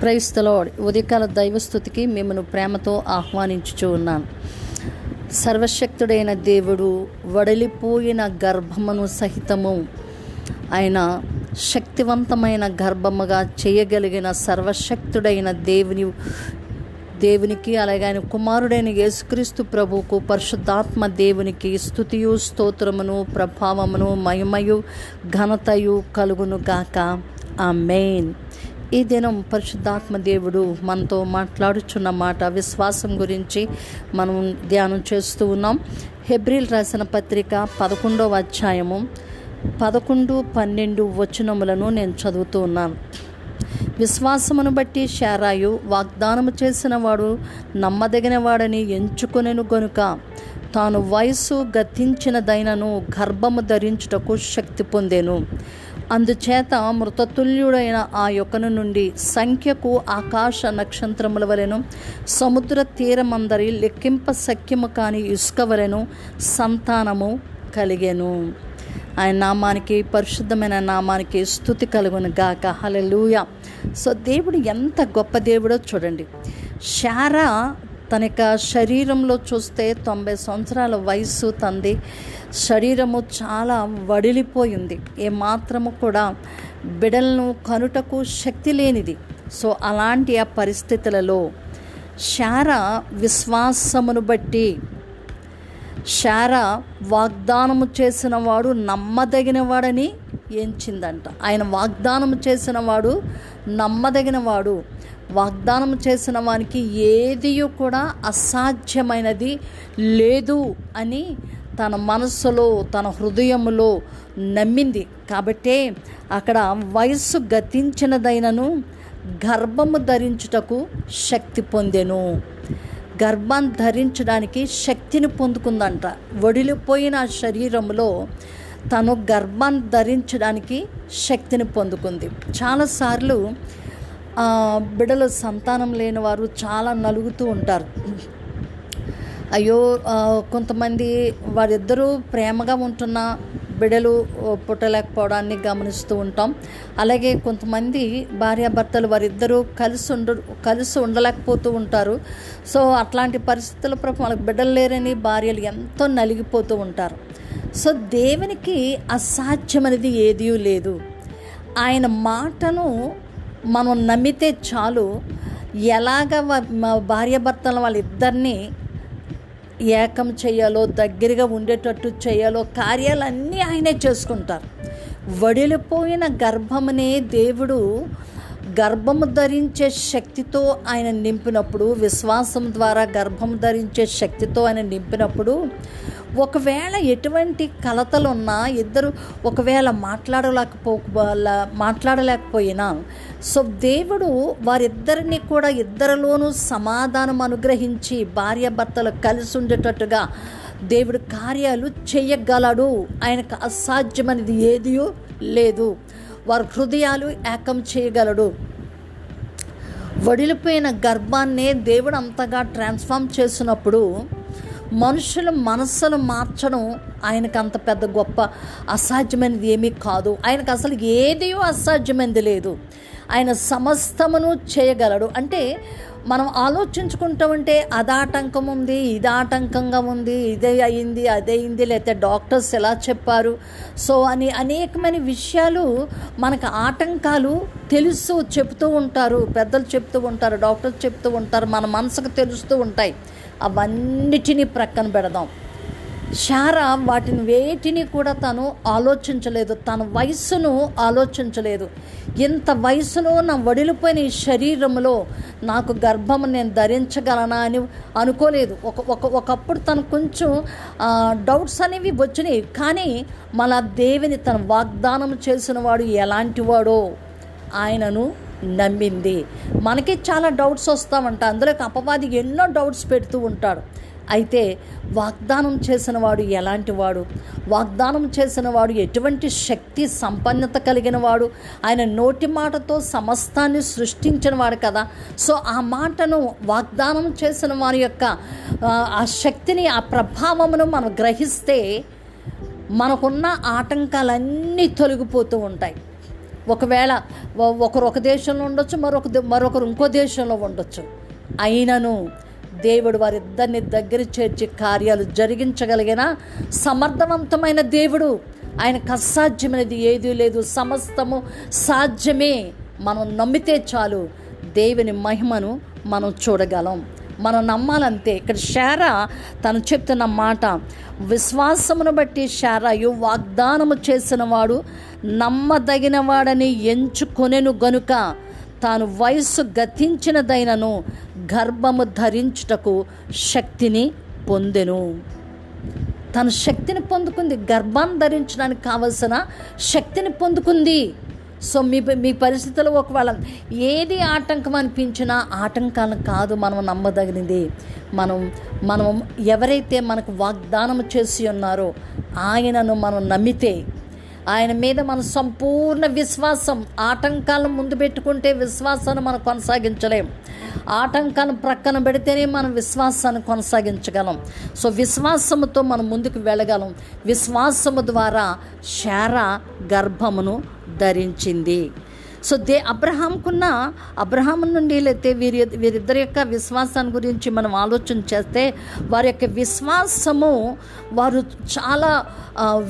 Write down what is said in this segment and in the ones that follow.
క్రైస్తలో ఉదయకాల దైవస్థుతికి మిమ్మల్ని ప్రేమతో ఆహ్వానించుచూ ఉన్నాను. సర్వశక్తుడైన దేవుడు వడలిపోయిన గర్భమును సహితము ఆయన శక్తివంతమైన గర్భముగా చేయగలిగిన సర్వశక్తుడైన దేవుని దేవునికి అలాగే ఆయన కుమారుడైన యేసుక్రీస్తు ప్రభువుకు పరిశుద్ధాత్మ దేవునికి స్థుతియు స్తోత్రమును ప్రభావమును మహిమయు ఘనతయు కలుగును గాక. ఆ మెయిన్ ఈ దినం పరిశుద్ధాత్మ దేవుడు మనతో మాట్లాడుచున్న మాట విశ్వాసం గురించి మనం ధ్యానం చేస్తూ ఉన్నాం. హెబ్రిల్ రాసిన పత్రిక పదకొండవ అధ్యాయము పదకొండు పన్నెండు వచనములను నేను చదువుతూ ఉన్నాను. విశ్వాసమును బట్టి శారాయు వాగ్దానము చేసిన వాడు నమ్మదగిన వాడని ఎంచుకొనెను గనుక తాను వయస్సు గతించినదైనను గర్భము ధరించుటకు శక్తి పొందెను. అందుచేత మృతతుల్యుడైన ఆ యొక్కను నుండి సంఖ్యకు ఆకాశ నక్షత్రముల వలెను సముద్ర తీరమందరి లెక్కింప సఖ్యము కాని ఇసుక వలెను సంతానము కలిగెను. ఆయన నామానికి పరిశుద్ధమైన నామానికి స్థుతి కలుగును గాక. హలెలూయ సో దేవుడు ఎంత గొప్ప దేవుడో చూడండి. శారా తన యొక్క శరీరంలో చూస్తే తొంభై సంవత్సరాల వయస్సు తంది. శరీరము చాలా వడిలిపోయింది ఏమాత్రము కూడా బిడలను కనుటకు శక్తి లేనిది. సో అలాంటి ఆ పరిస్థితులలో శార విశ్వాసమును బట్టి శార వాగ్దానము చేసిన వాడు నమ్మదగినవాడని ఎంచిందంట ఆయన వాగ్దానం చేసిన వాడు నమ్మదగిన వాడు. వాగ్దానం చేసిన వానికి ఏది కూడా అసాధ్యమైనది లేదు అని తన మనస్సులో తన హృదయములో నమ్మింది. కాబట్టే అక్కడ వయస్సు గతించినదైనను గర్భము ధరించుటకు శక్తి పొందెను. గర్భం ధరించడానికి శక్తిని పొందుకుందంట. వడిలిపోయిన శరీరంలో తను గర్భాన్ని ధరించడానికి శక్తిని పొందుకుంది. చాలాసార్లు బిడలు సంతానం లేని వారు చాలా నలుగుతూ ఉంటారు. అయ్యో కొంతమంది వారిద్దరూ ప్రేమగా ఉంటున్న బిడలు పుట్టలేకపోవడాన్ని గమనిస్తూ ఉంటాం. అలాగే కొంతమంది భార్యాభర్తలు వారిద్దరూ కలిసి ఉండ కలిసి ఉండలేకపోతూ ఉంటారు. సో అట్లాంటి పరిస్థితుల ప్రభు వాళ్ళకి బిడ్డలు లేరని భార్యలు ఎంతో నలిగిపోతూ ఉంటారు. సో దేవునికి అసాధ్యమనేది ఏదీ లేదు. ఆయన మాటను మనం నమ్మితే చాలు. ఎలాగ భార్యాభర్తల వాళ్ళిద్దరినీ ఏకం చేయాలో దగ్గరగా ఉండేటట్టు చేయాలో కార్యాలన్నీ ఆయనే చేసుకుంటారు. వడిలిపోయిన గర్భమునే దేవుడు గర్భము ధరించే శక్తితో ఆయన నింపినప్పుడు విశ్వాసం ద్వారా గర్భం ధరించే శక్తితో ఆయన నింపినప్పుడు ఒకవేళ ఎటువంటి కలతలు ఉన్నా ఇద్దరు ఒకవేళ మాట్లాడలేకపో మాట్లాడలేకపోయినా సో దేవుడు వారిద్దరిని కూడా ఇద్దరిలోనూ సమాధానం అనుగ్రహించి భార్యాభర్తలు కలిసి ఉండేటట్టుగా దేవుడు కార్యాలు చేయగలడు. ఆయనకు అసాధ్యమనేది ఏదియో లేదు. వారి హృదయాలు ఏకం చేయగలడు. వడిలిపోయిన గర్భాన్నే దేవుడు అంతగా ట్రాన్స్ఫార్మ్ చేసినప్పుడు మనుషుల మనస్సును మార్చడం ఆయనకు అంత పెద్ద గొప్ప అసాధ్యమైనది ఏమీ కాదు. ఆయనకు అసలు ఏది అసాధ్యమైనది లేదు. ఆయన సమస్తమును చేయగలడు. అంటే మనం ఆలోచించుకుంటామంటే అదాటంకం ఉంది ఇది ఆటంకంగా ఉంది ఇదే అయింది అదే అయింది లేకపోతే డాక్టర్స్ ఎలా చెప్పారు? సో అని అనేకమైన విషయాలు మనకు ఆటంకాలు తెలుసు చెప్తూ ఉంటారు పెద్దలు చెప్తూ ఉంటారు డాక్టర్స్ చెప్తూ ఉంటారు మన మనసుకు తెలుస్తూ ఉంటాయి. అవన్నిటినీ ప్రక్కన పెడదాం. శారా వాటిని వేటిని కూడా తను ఆలోచించలేదు. తన వయస్సును ఆలోచించలేదు. ఇంత వయసులో నా వడిలిపోయిన ఈ శరీరంలో నాకు గర్భం నేను ధరించగలనా? అని అనుకోలేదు. ఒక ఒక ఒకప్పుడు తను కొంచెం డౌట్స్ అనేవి వచ్చినాయి. కానీ మన దేవిని తన వాగ్దానం చేసిన వాడు ఎలాంటి వాడో ఆయనను నమ్మింది. మనకి చాలా డౌట్స్ వస్తామంట. అందులోకి అపవాది ఎన్నో డౌట్స్ పెడుతూ ఉంటాడు. అయితే వాగ్దానం చేసిన వాడు ఎలాంటి వాడు వాగ్దానం చేసిన వాడు ఎటువంటి శక్తి సంపన్నత కలిగిన వాడు ఆయన నోటి మాటతో సమస్తాన్ని సృష్టించిన వాడు కదా. సో ఆ మాటను వాగ్దానం చేసిన వారి యొక్క ఆ శక్తిని ఆ ప్రభావమును మనం గ్రహిస్తే మనకున్న ఆటంకాలన్నీ తొలగిపోతూ ఉంటాయి. ఒకవేళ ఒకరు ఒక దేశంలో ఉండొచ్చు మరొక మరొకరు ఇంకో దేశంలో ఉండొచ్చు. అయినను దేవుడు వారిద్దరిని దగ్గర చేర్చి కార్యాలు జరిగించగలిగిన సమర్థవంతమైన దేవుడు. ఆయనకు అసాధ్యమైనది ఏదీ లేదు సమస్తము సాధ్యమే. మనం నమ్మితే చాలు దేవుని మహిమను మనం చూడగలం. మనం నమ్మాలంతే. ఇక్కడ శారా తను చెప్తున్న మాట విశ్వాసమును బట్టి శారాయు వాగ్దానము చేసిన వాడు నమ్మదగిన వాడని ఎంచుకొనెను గనుక. తాను వయస్సు గతించినదైనను గర్భము ధరించుటకు శక్తిని పొందెను. తన శక్తిని పొందుకుంది. గర్భాన్ని ధరించడానికి కావలసిన శక్తిని పొందుకుంది. సో మీ మీ పరిస్థితుల్లో ఒకవేళ ఏది ఆటంకం అనిపించినా ఆటంకాలను కాదు మనం నమ్మదగినది. మనం మనం ఎవరైతే మనకు వాగ్దానం చేసి ఉన్నారో ఆయనను మనం నమ్మితే ఆయన మీద మన సంపూర్ణ విశ్వాసం ఆటంకాలను ముందు పెట్టుకుంటే విశ్వాసాన్ని మనం కొనసాగించలేం. ఆటంకాలను ప్రక్కన పెడితేనే మనం విశ్వాసాన్ని కొనసాగించగలం. సో విశ్వాసముతో మనం ముందుకు వెళ్ళగలం. విశ్వాసము ద్వారా శార గర్భమును ధరించింది. సో దే అబ్రహాంకున్న అబ్రహాం నుండి లేతే వీరి వీరిద్దరి యొక్క విశ్వాసాన్ని గురించి మనం ఆలోచన చేస్తే వారి యొక్క విశ్వాసము వారు చాలా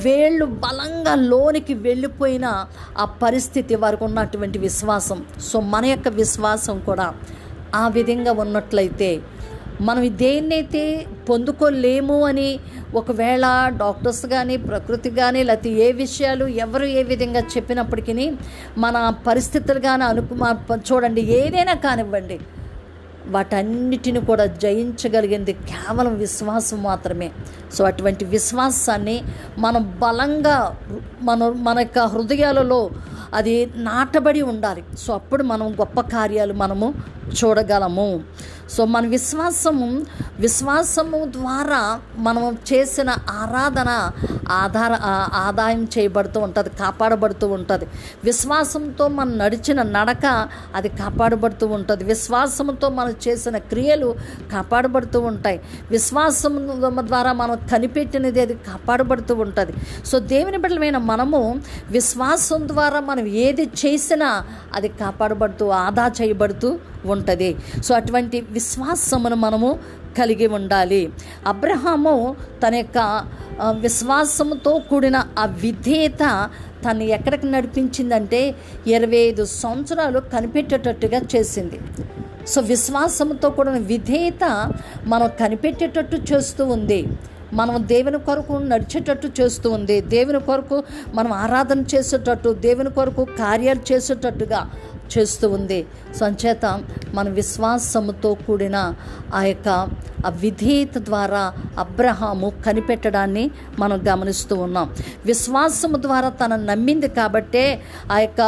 వేళ్ళు బలంగా లోనికి వెళ్ళిపోయిన ఆ పరిస్థితి వారికి ఉన్నటువంటి విశ్వాసం. సో మన యొక్క విశ్వాసం కూడా ఆ విధంగా ఉన్నట్లయితే మనం దేన్నైతే పొందుకోలేము అని ఒకవేళ డాక్టర్స్ కానీ ప్రకృతి కానీ లేకపోతే ఏ విషయాలు ఎవరు ఏ విధంగా చెప్పినప్పటికీ మన పరిస్థితులు కానీ అనుకు చూడండి ఏదైనా కానివ్వండి వాటన్నిటిని కూడా జయించగలిగింది కేవలం విశ్వాసం మాత్రమే. సో అటువంటి విశ్వాసాన్ని మనం బలంగా మన మన యొక్క హృదయాలలో అది నాటబడి ఉండాలి. సో అప్పుడు మనం గొప్ప కార్యాలు మనము చూడగలము. సో మన విశ్వాసము విశ్వాసము ద్వారా మనం చేసిన ఆరాధన ఆధార ఆదాయం చేయబడుతూ ఉంటుంది కాపాడబడుతూ ఉంటుంది. విశ్వాసంతో మనం నడిచిన నడక అది కాపాడబడుతూ ఉంటుంది. విశ్వాసంతో మనం చేసిన క్రియలు కాపాడబడుతూ ఉంటాయి. విశ్వాసం ద్వారా మనం కనిపెట్టినది అది కాపాడబడుతూ ఉంటుంది. సో దేవుని బిడ్డలమైన మనము విశ్వాసం ద్వారా మనం ఏది చేసినా అది కాపాడబడుతూ ఆదా చేయబడుతూ ఉంటుంది. సో అటువంటి విశ్వాసమును మనము కలిగి ఉండాలి. అబ్రహాము తన యొక్క విశ్వాసంతో కూడిన ఆ విధేయత తను ఎక్కడికి నడిపించిందంటే ఇరవై ఐదు సంవత్సరాలు కనిపెట్టేటట్టుగా చేసింది. సో విశ్వాసంతో కూడిన విధేయత మనం కనిపెట్టేటట్టు చేస్తూ ఉంది. మనం దేవుని కొరకు నడిచేటట్టు చేస్తూ ఉంది. దేవుని కొరకు మనం ఆరాధన చేసేటట్టు దేవుని కొరకు కార్యాలు చేసేటట్టుగా చేస్తూ ఉంది. సంచేత మన విశ్వాసముతో కూడిన ఆ యొక్క విధేయత ద్వారా అబ్రహాము కనిపెట్టడాన్ని మనం గమనిస్తూ ఉన్నాం. విశ్వాసము ద్వారా తన నమ్మింది కాబట్టే ఆ యొక్క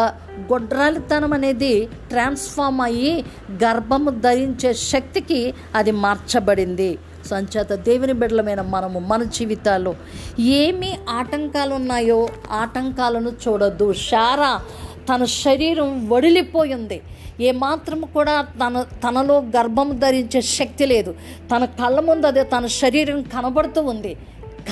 గొడ్రాలితనం అనేది ట్రాన్స్ఫామ్ అయ్యి గర్భము ధరించే శక్తికి అది మార్చబడింది. సంచేత దేవుని బిడ్డలమైన మనము మన జీవితాల్లో ఏమి ఆటంకాలు ఉన్నాయో ఆటంకాలను చూడొద్దు. శారా తన శరీరం వడిలిపోయింది ఏమాత్రం కూడా తన తనలో గర్భం ధరించే శక్తి లేదు. తన కళ్ళ ముందు అదే తన శరీరం కనబడుతూ ఉంది.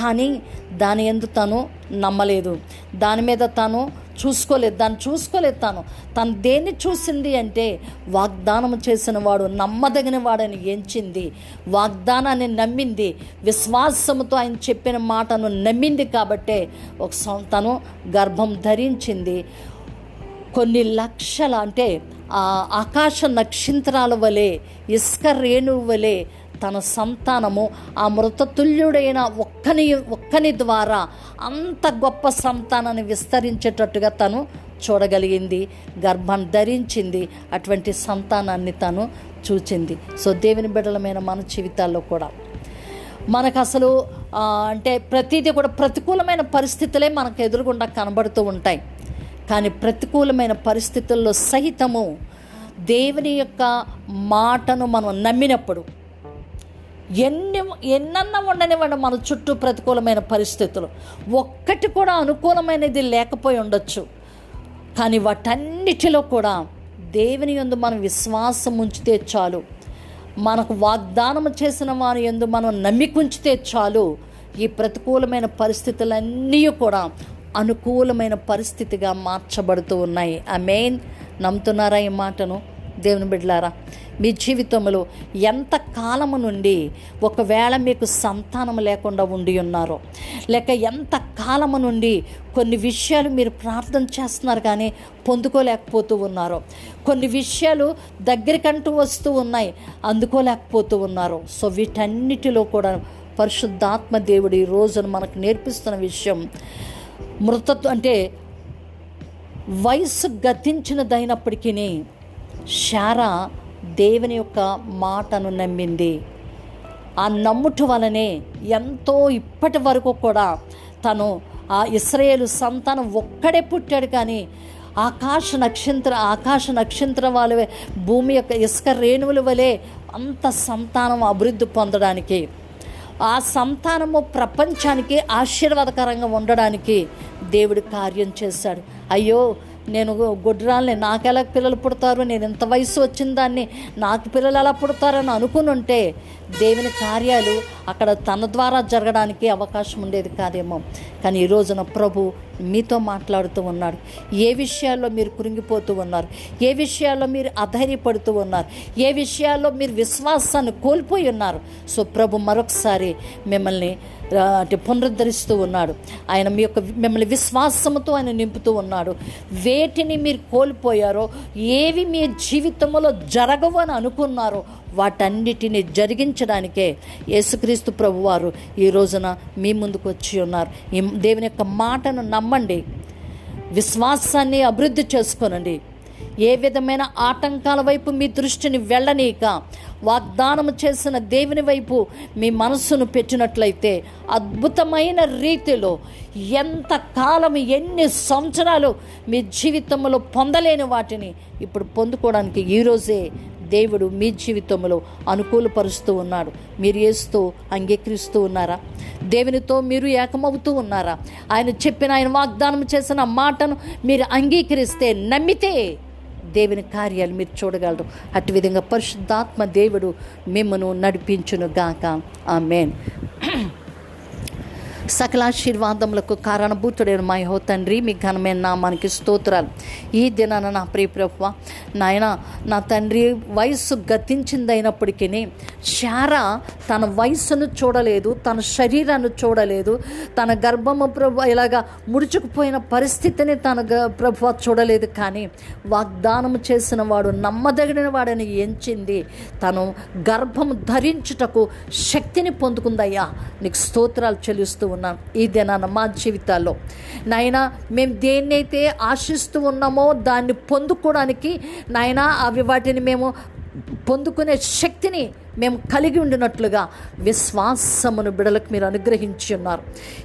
కానీ దాని ఎందు తను నమ్మలేదు. దాని మీద తను చూసుకోలేదు. దాన్ని చూసుకోలేదు తను. తను దేన్ని చూసింది అంటే వాగ్దానం చేసిన వాడు నమ్మదగిన వాడని ఎంచింది. వాగ్దానాన్ని నమ్మింది. విశ్వాసముతో ఆయన చెప్పిన మాటను నమ్మింది కాబట్టే ఒక తను గర్భం ధరించింది. కొన్ని లక్షల అంటే ఆ ఆకాశ నక్షత్రాల వలె ఇసుక రేణువు వలె తన సంతానము ఆ మృతతుల్యుడైన ఒక్కని ఒక్కని ద్వారా అంత గొప్ప సంతానాన్ని విస్తరించేటట్టుగా తను చూడగలిగింది గర్భం ధరించింది అటువంటి సంతానాన్ని తను చూచింది. సో దేవుని బిడ్డలమైన మన జీవితాల్లో కూడా మనకు అసలు అంటే ప్రతిదీ కూడా ప్రతికూలమైన పరిస్థితులే మనకు ఎదురుగుండా కనబడుతూ ఉంటాయి. కానీ ప్రతికూలమైన పరిస్థితుల్లో సహితము దేవుని యొక్క మాటను మనం నమ్మినప్పుడు ఎన్ని ఎన్నన్నా ఉండనివ్వండి మన చుట్టూ ప్రతికూలమైన పరిస్థితులు. ఒక్కటి కూడా అనుకూలమైనది లేకపోయి ఉండొచ్చు. కానీ వాటన్నిటిలో కూడా దేవుని యందు మనం విశ్వాసం ఉంచితే చాలు. మనకు వాగ్దానం చేసిన వారి యందు మనం నమ్మికుంచితే చాలు. ఈ ప్రతికూలమైన పరిస్థితులన్నీ కూడా అనుకూలమైన పరిస్థితిగా మార్చబడుతూ ఉన్నాయి. ఆ మెయిన్ నమ్ముతున్నారా ఈ మాటను? దేవుని బిడ్డలారా మీ జీవితంలో ఎంత కాలము నుండి ఒకవేళ మీకు సంతానం లేకుండా ఉండి ఉన్నారో లేక ఎంత కాలము నుండి కొన్ని విషయాలు మీరు ప్రార్థన చేస్తున్నారు కానీ పొందుకోలేకపోతూ ఉన్నారో కొన్ని విషయాలు దగ్గరికంటూ వస్తూ ఉన్నాయి అందుకోలేకపోతూ ఉన్నారు సో వీటన్నిటిలో కూడా పరిశుద్ధాత్మ దేవుడు ఈ రోజున మనకు నేర్పిస్తున్న విషయం మృతత్వం అంటే వయస్సు గతించినదైనప్పటికీ శారా దేవుని యొక్క మాటను నమ్మింది. ఆ నమ్ముట వలనే ఎంతో ఇప్పటి వరకు కూడా తను ఆ ఇస్రాయేలు సంతానం ఒక్కడే పుట్టాడు కానీ ఆకాశ నక్షత్ర ఆకాశ నక్షత్ర వాళ్ళ భూమి యొక్క ఇసుక రేణువుల వలె అంత సంతానం అభివృద్ధి పొందడానికి ఆ సంతానము ప్రపంచానికి ఆశీర్వాదకరంగా ఉండడానికి దేవుడు కార్యం చేశాడు. అయ్యో నేను గుడ్రాల్ని నాకెలా పిల్లలు పుడతారు? నేను ఇంత వయసు వచ్చిన దాన్ని నాకు పిల్లలు ఎలా పుడతారని అనుకుని ఉంటే దేవుని కార్యాలు అక్కడ తన ద్వారా జరగడానికి అవకాశం ఉండేది కాదేమో. కానీ ఈ రోజున ప్రభు మీతో మాట్లాడుతూ ఉన్నాడు. ఏ విషయాల్లో మీరు కురింగిపోతూ ఉన్నారు? ఏ విషయాల్లో మీరు అధైర్యపడుతూ ఉన్నారు? ఏ విషయాల్లో మీరు విశ్వాసాన్ని కోల్పోయి ఉన్నారు? సో ప్రభు మరొకసారి మిమ్మల్ని అంటే పునరుద్ధరిస్తూ ఉన్నాడు. ఆయన మీ యొక్క మిమ్మల్ని విశ్వాసంతో ఆయన నింపుతూ ఉన్నాడు. వేటిని మీరు కోల్పోయారో ఏవి మీ జీవితంలో జరగవు అని అనుకున్నారో వాటన్నిటిని జరిగించడానికే యేసుక్రీస్తు ప్రభువారు ఈ రోజున మీ ముందుకు వచ్చి ఉన్నారు. ఈ దేవుని యొక్క మాటను నమ్మండి. విశ్వాసాన్ని అభివృద్ధి చేసుకోనండి. ఏ విధమైన ఆటంకాల వైపు మీ దృష్టిని వెళ్ళనీక వాగ్దానం చేసిన దేవుని వైపు మీ మనస్సును పెట్టినట్లయితే అద్భుతమైన రీతిలో ఎంత కాలం ఎన్ని సంవత్సరాలు మీ జీవితంలో పొందలేని వాటిని ఇప్పుడు పొందుకోవడానికి ఈరోజే దేవుడు మీ జీవితంలో అనుకూలపరుస్తూ ఉన్నాడు. మీరు వేస్తూ అంగీకరిస్తూ ఉన్నారా? దేవునితో మీరు ఏకమవుతూ ఉన్నారా? ఆయన చెప్పిన ఆయన వాగ్దానం చేసిన మాటను మీరు అంగీకరిస్తే నమ్మితే దేవుని కార్యాలు మీరు చూడగలరు. అటు విధంగా పరిశుద్ధాత్మ దేవుడు మిమ్మను నడిపించును గాక మేన్ సకలాశీర్వాదములకు కారణభూతుడైన మా యహో తండ్రి మీ ఘనమైన నామానికి స్తోత్రాలు. ఈ దినాన నా ప్రియ ప్రభువ నాయన నా తండ్రి వయస్సు గతించిందైనప్పటికీ శారా తన వయస్సును చూడలేదు తన శరీరాన్ని చూడలేదు తన గర్భము ప్రభు ఇలాగా ముడుచుకుపోయిన పరిస్థితిని తన గ- ప్రభు చూడలేదు. కానీ వాగ్దానం చేసిన వాడు నమ్మదగిన వాడని ఎంచింది. తను గర్భము ధరించుటకు శక్తిని పొందుకుందయ్యా. నీకు స్తోత్రాలు చెల్లిస్తూ ఉన్నాను ఈ దినాన మా జీవితాల్లో. నాయన మేము దేన్నైతే ఆశిస్తూ ఉన్నామో దాన్ని పొందుకోవడానికి నాయన అవి వాటిని మేము పొందుకునే శక్తిని మేము కలిగి ఉండినట్లుగా విశ్వాసమును బిడలకు మీరు అనుగ్రహించి ఉన్నారు.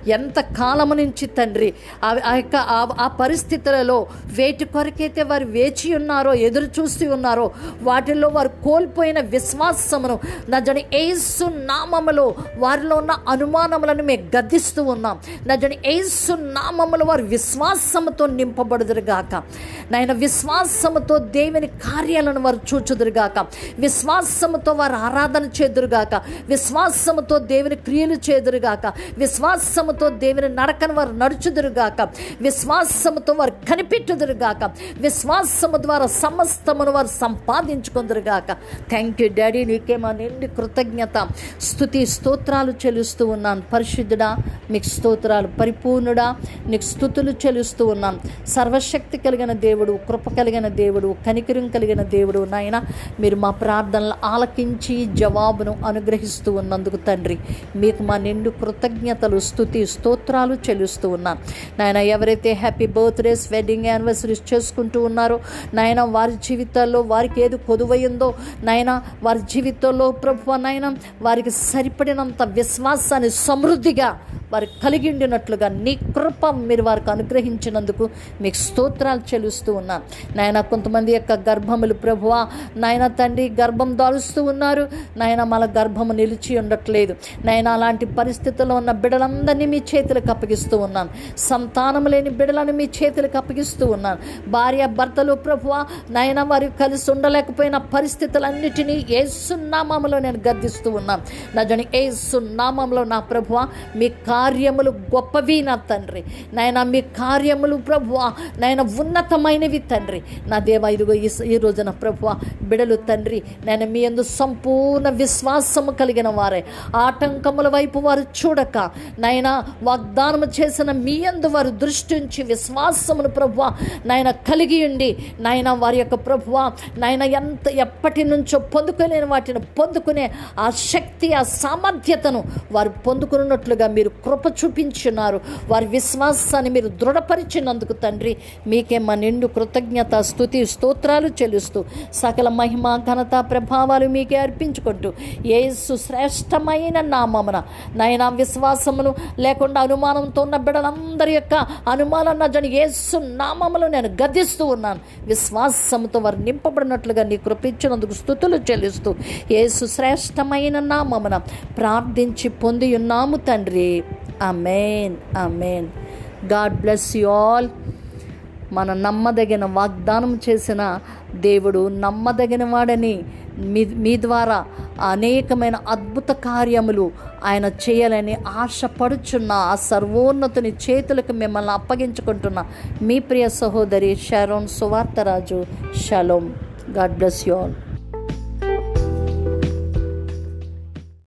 ఎంత కాలము నుంచి తండ్రి ఆ- యొక్క ఆ- పరిస్థితులలో వేటి కొరకైతే వారు వేచి ఉన్నారో ఎదురు చూస్తూ ఉన్నారో వాటిల్లో వారు కోల్పోయిన విశ్వాసమును నజని ఏసు నామములో వారిలో ఉన్న అనుమానములను మేము గద్దిస్తూ ఉన్నాం. నజని ఏసు నామములు వారు విశ్వాసముతో నింపబడుదురుగాక నాయన విశ్వాసముతో దేవుని కార్యాలను వారు చూచుదురుగాక విశ్వాసముతో వారు ఆరా ఆరాధన చేదురుగాక. విశ్వాసముతో దేవుని క్రియలు చేదురుగాక. విశ్వాసముతో దేవుని నడకను వారు నడుచుదురుగాక. విశ్వాసముతో వారు కనిపెట్టుదురుగాక. విశ్వాసము ద్వారా సమస్తమును వారు సంపాదించుకుందరుగాక. థ్యాంక్ యూ డాడీ నీకేమా నిండి కృతజ్ఞత. స్థుతి స్తోత్రాలు చెల్లిస్తూ ఉన్నాను పరిశుద్ధుడా నీకు స్తోత్రాలు పరిపూర్ణుడా నీకు స్థుతులు చెల్లిస్తూ ఉన్నాను సర్వశక్తి కలిగిన దేవుడు కృప కలిగిన దేవుడు కనికరం కలిగిన దేవుడు నాయన. మీరు మా ప్రార్థనలు ఆలకించి జవాబును అనుగ్రహిస్తూ ఉన్నందుకు తండ్రి మీకు మా నిండు కృతజ్ఞతలు స్థుతి స్తోత్రాలు చెల్లిస్తూ ఉన్నాను నాయన ఎవరైతే హ్యాపీ బర్త్డేస్ వెడ్డింగ్ యానివర్సరీస్ చేసుకుంటూ ఉన్నారో నాయన వారి జీవితాల్లో వారికి ఏది కొదువైందో నాయన వారి జీవితంలో ప్రభు నాయన వారికి సరిపడినంత విశ్వాసాన్ని సమృద్ధిగా వారు కలిగి ఉండినట్లుగా నీ కృప మీరు వారికి అనుగ్రహించినందుకు మీకు స్తోత్రాలు చెల్లిస్తూ ఉన్నాను నాయన కొంతమంది యొక్క గర్భములు ప్రభువా నాయన తండ్రి గర్భం దాలుస్తూ ఉన్నారు. నాయన మన గర్భము నిలిచి ఉండట్లేదు. నాయన అలాంటి పరిస్థితుల్లో ఉన్న బిడలందరినీ మీ చేతులకు అప్పగిస్తూ ఉన్నాను సంతానం లేని బిడలను మీ చేతులకు అప్పగిస్తూ ఉన్నాను భార్య భర్తలు ప్రభువా నాయన వారు కలిసి ఉండలేకపోయిన పరిస్థితులన్నిటినీ ఏసునామంలో నేను గద్దిస్తూ ఉన్నాను నా జని ఏసునామంలో నా ప్రభువ మీ కార్యములు గొప్పవి నా తండ్రి. నాయన మీ కార్యములు ప్రభు నాయన ఉన్నతమైనవి తండ్రి. నా దేవ ఇదిగో ఈ ఈ రోజున ప్రభు బిడలు తండ్రి నేను మీ అందు సంపూర్ణ విశ్వాసము కలిగిన వారే. ఆటంకముల వైపు వారు చూడక నాయన వాగ్దానము చేసిన మీ అందు వారు దృష్టించి విశ్వాసమును ప్రభు నాయన కలిగి ఉండి నాయన వారి యొక్క ప్రభువ నాయన ఎంత ఎప్పటి నుంచో పొందుకోలేని వాటిని పొందుకునే ఆ శక్తి ఆ సామర్థ్యతను వారు పొందుకున్నట్లుగా మీరు కృప చూపించున్నారు వారి విశ్వాసాన్ని మీరు దృఢపరిచినందుకు తండ్రి మీకే మా నిండు కృతజ్ఞత స్థుతి స్తోత్రాలు చెల్లిస్తూ సకల మహిమ ఘనత ప్రభావాలు మీకే అర్పించుకుంటూ ఏసు శ్రేష్టమైన నామమున నాయన విశ్వాసమును లేకుండా అనుమానంతో ఉన్న బిడ్డలందరి యొక్క అనుమానం జన ఏసు నామములు నేను గదిస్తూ ఉన్నాను. విశ్వాసముతో వారు నింపబడినట్లుగా నీ కృపించినందుకు స్థుతులు చెల్లిస్తూ ఏసు శ్రేష్టమైన నామమున ప్రార్థించి పొంది ఉన్నాము తండ్రి. Amen amen God bless you all మన నమ్మదగిన వాగ్దానం చేసిన దేవుడు నమ్మదగిన వాడని మీ మీ ద్వారా అనేకమైన అద్భుత కార్యములు ఆయన చేయాలని ఆశపడుచున్న ఆ సర్వోన్నతుని చేతులకు మిమ్మల్ని అప్పగించుకుంటున్న మీ ప్రియ సహోదరి Sharon Suvartharaju. Shalom God bless you all